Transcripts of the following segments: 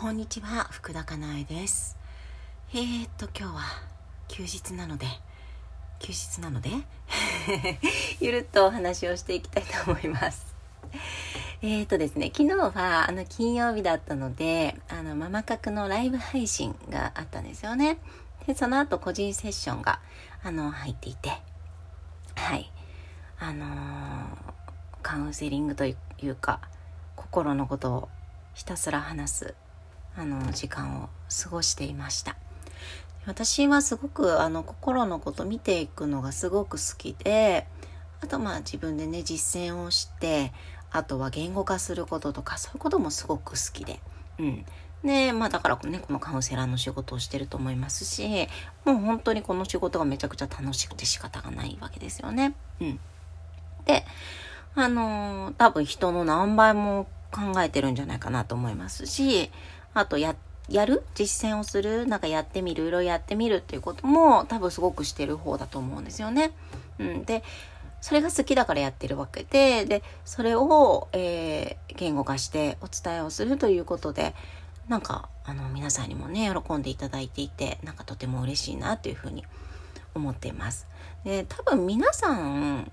こんにちは福田かなえです。えー、っと今日は休日なので休日なので？ゆるっとお話をしていきたいと思います。えー、っとですね昨日はあの金曜日だったのであのママ角のライブ配信があったんですよね。でその後個人セッションがあの入っていてはい。あのー、カウンセリングというか心のことをひたすら話すあの時間を過ごしていました。私はすごくあの心のこと見ていくのがすごく好きであとまあ自分でね実践をしてあとは言語化することとかそういうこともすごく好きで。うん。でまあだからねこのカウンセラーの仕事をしてると思いますしもう本当にこの仕事がめちゃくちゃ楽しくて仕方がないわけですよね。うん。であのー、多分人の何倍も考えてるんじゃないかなと思いますし、あとや、やる？実践をする？なんかやってみる？いろいろやってみるっていうことも多分すごくしてる方だと思うんですよね。うん。で、それが好きだからやってるわけで、で、それを、えー、言語化してお伝えをするということで、なんか、あの、皆さんにもね、喜んでいただいていて、なんかとても嬉しいなというふうに思っています。で、多分皆さん、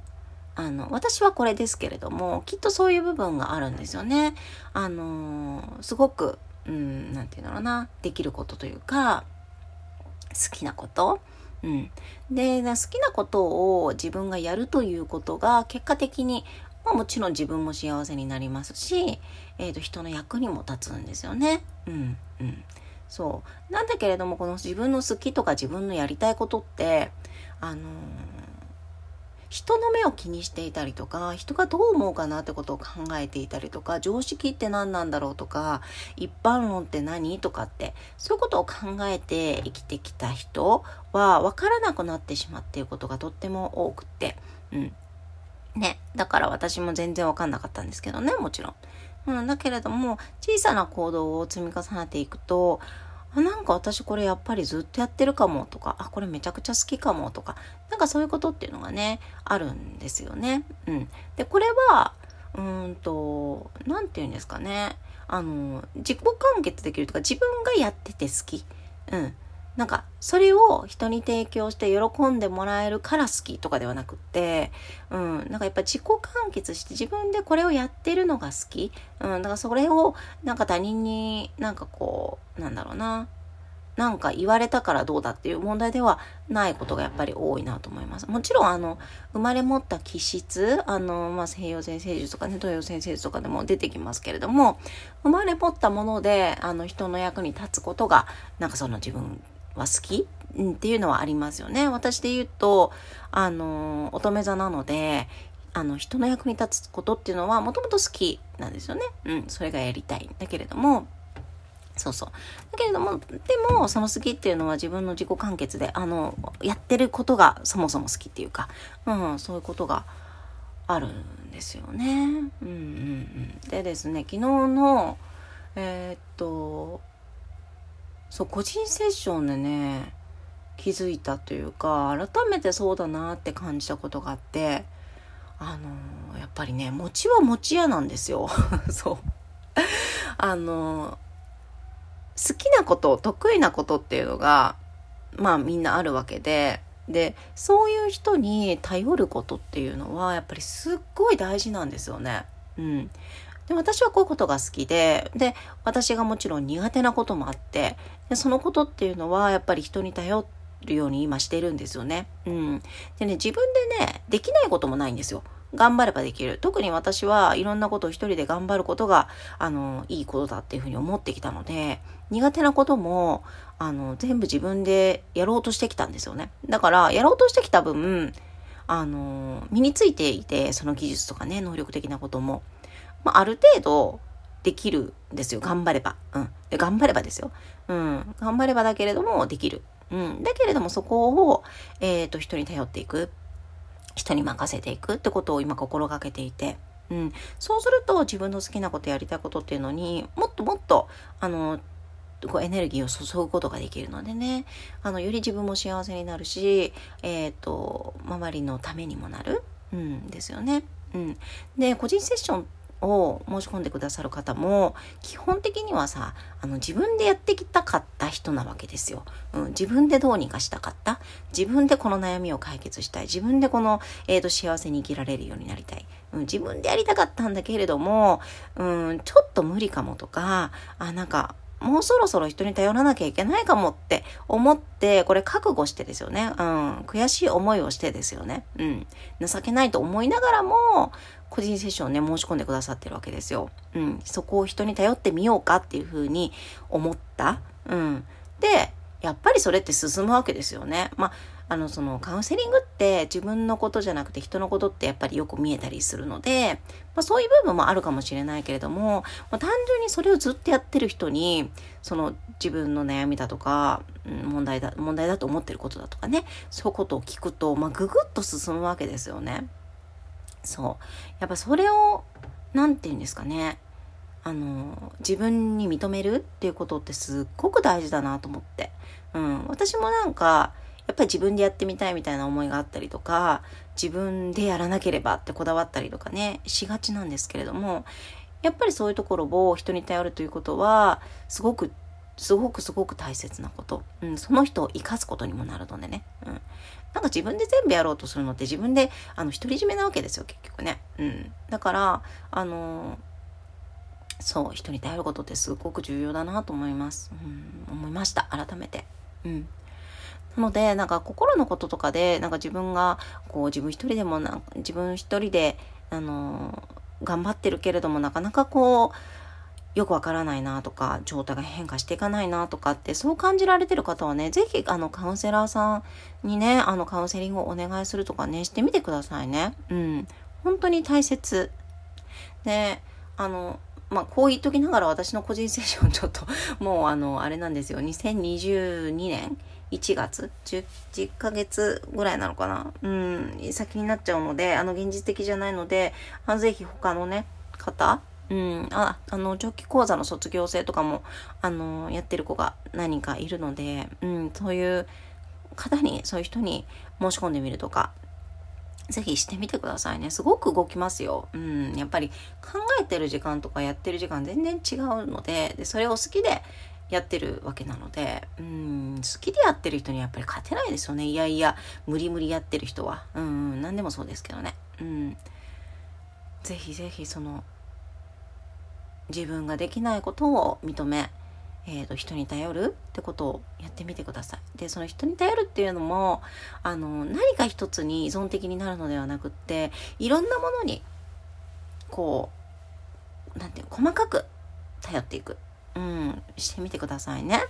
あの、私はこれですけれども、きっとそういう部分があるんですよね。あの、すごく、うん、なんていうんだろうな、できることというか、好きなこと。うん。で、好きなことを自分がやるということが、結果的に、まあ、もちろん自分も幸せになりますし、えっ、ー、と、人の役にも立つんですよね。うん、うん。そう。なんだけれども、この自分の好きとか自分のやりたいことって、あのー人の目を気にしていたりとか人がどう思うかなってことを考えていたりとか常識って何なんだろうとか一般論って何とかってそういうことを考えて生きてきた人は分からなくなってしまっていることがとっても多くって、うん。ね。だから私も全然分かんなかったんですけどね、もちろん。うん、だけれども、小さな行動を積み重ねていくと、あなんか私これやっぱりずっとやってるかもとか、あ、これめちゃくちゃ好きかもとか、なんかそういうことっていうのがね、あるんですよね。うん。で、これは、うんと、何て言うんですかね。あの、自己完結できるとか、自分がやってて好き。うん。なんか、それを人に提供して喜んでもらえるから好きとかではなくって、うん、なんかやっぱ自己完結して自分でこれをやってるのが好き。うん、だからそれをなんか他人になんかこう、なんだろうな、なんか言われたからどうだっていう問題ではないことがやっぱり多いなと思います。もちろんあの、生まれ持った気質、あの、まあ、西洋先生術とかね、東洋先生術とかでも出てきますけれども、生まれ持ったもので、あの、人の役に立つことが、なんかその自分は好き？っていうのはありますよね。私で言うと、あの、乙女座なので、あの、人の役に立つことっていうのはもともと好きなんですよね。うん、それがやりたいんだけれども、そうそう。だけれども、でも、その好きっていうのは自分の自己完結で、あの、やってることがそもそも好きっていうか、うん、そういうことがあるんですよね。うんうんうん。でですね、昨日の、えー、っと、そう個人セッションでね気づいたというか改めてそうだなって感じたことがあってあのやっぱりね餅は餅屋なんですよ。そう。あの好きなこと得意なことっていうのがまあみんなあるわけででそういう人に頼ることっていうのはやっぱりすっごい大事なんですよね。うん、で私はこういうことが好きで、で、私がもちろん苦手なこともあって、でそのことっていうのはやっぱり人に頼るように今してるんですよね。うん。でね、自分でね、できないこともないんですよ。頑張ればできる。特に私はいろんなことを一人で頑張ることが、あの、いいことだっていうふうに思ってきたので、苦手なことも、あの、全部自分でやろうとしてきたんですよね。だから、やろうとしてきた分、あの、身についていて、その技術とかね、能力的なことも。まあ、ある程度できるんですよ。頑張れば。うん。で頑張ればですよ。うん。頑張ればだけれどもできる。うん。だけれどもそこを、えっ、ー、と、人に頼っていく。人に任せていくってことを今心がけていて。うん。そうすると自分の好きなことやりたいことっていうのにもっともっと、あの、こうエネルギーを注ぐことができるのでね、あの、より自分も幸せになるし、えっ、ー、と、周りのためにもなる。うんですよね。うん。で、個人セッションを申し込んでくださる方も基本的にはさあの自分でやってきたかった人なわけですよ、うん、自分でどうにかしたかった。自分でこの悩みを解決したい。自分でこの、えーと、幸せに生きられるようになりたい、うん、自分でやりたかったんだけれども、うん、ちょっと無理かもとかあなんかもうそろそろ人に頼らなきゃいけないかもって思って、これ覚悟してですよね。うん。悔しい思いをしてですよね。うん。情けないと思いながらも、個人セッションね、申し込んでくださってるわけですよ。うん。そこを人に頼ってみようかっていうふうに思った。うん。で、やっぱりそれって進むわけですよね。まああのそのカウンセリングって自分のことじゃなくて人のことってやっぱりよく見えたりするので、まあ、そういう部分もあるかもしれないけれども、まあ、単純にそれをずっとやってる人にその自分の悩みだとか、問題だ問題だと思ってることだとかねそういうことを聞くと、まあ、ぐぐっと進むわけですよね。そう。やっぱそれを何て言うんですかね。あの自分に認めるっていうことってすっごく大事だなと思って、うん、私もなんかやっぱり自分でやってみたいみたいな思いがあったりとか、自分でやらなければってこだわったりとかね、しがちなんですけれども、やっぱりそういうところを人に頼るということは、すごく、すごくすごく大切なこと。うん、その人を生かすことにもなるのでね。うん。なんか自分で全部やろうとするのって自分で、あの、独り占めなわけですよ、結局ね。うん。だから、あのそう、人に頼ることってすごく重要だなと思います。うん、思いました、改めて。うん。ので、なんか心のこととかで、なんか自分が、こう自分一人でもな、自分一人で、あの頑張ってるけれども、なかなかこう、よくわからないなとか、状態が変化していかないなとかって、そう感じられてる方はね、ぜひ、あの、カウンセラーさんにね、あの、カウンセリングをお願いするとかね、してみてくださいね。うん。本当に大切。で、あの、まあ、こう言っときながら私の個人セッションちょっと、もうあの、あれなんですよ。2022年1月？10, 10ヶ月ぐらいなのかな？うん先になっちゃうのであの現実的じゃないのであぜひ他のね方？うんああの長期講座の卒業生とかもあのやってる子が何人かいるので、うん、そういう方にそういう人に申し込んでみるとかぜひしてみてくださいね。すごく動きますよ。うん。やっぱり考えてる時間とかやってる時間全然違うので、でそれを好きでやってるわけなので、うん、好きでやってる人にやっぱり勝てないですよね。いやいや、無理無理やってる人は。うん、何でもそうですけどね。うん。ぜひぜひその、自分ができないことを認め、えーと、人に頼るってことをやってみてください。でその人に頼るっていうのもあの何か一つに依存的になるのではなくっていろんなものにこうなんていう細かく頼っていくうん、してみてくださいね。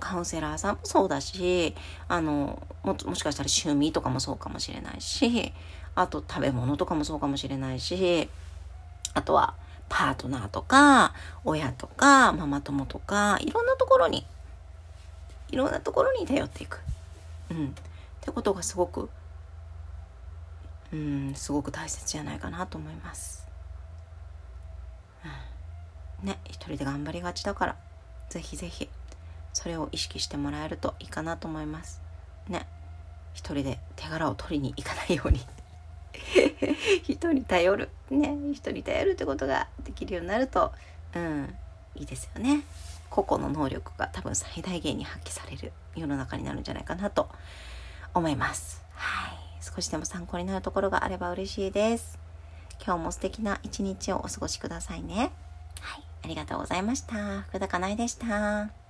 カウンセラーさんもそうだし、あの、も、もしかしたら趣味とかもそうかもしれないし、あと食べ物とかもそうかもしれないし、あとはパートナーとか、親とか、ママ友とか、いろんなところに、いろんなところに頼っていく。うん。ってことがすごく、うん、すごく大切じゃないかなと思います。ね一人で頑張りがちだから是非是非それを意識してもらえるといいかなと思います。ね一人で手柄を取りに行かないように。人頼る。ね人頼るってことができるようになるとうんいいですよね。個々の能力が多分最大限に発揮される世の中になるんじゃないかなと思います。はい。少しでも参考になるところがあれば嬉しいです。今日も素敵な一日をお過ごしくださいね。ありがとうございました。福田かなえでした。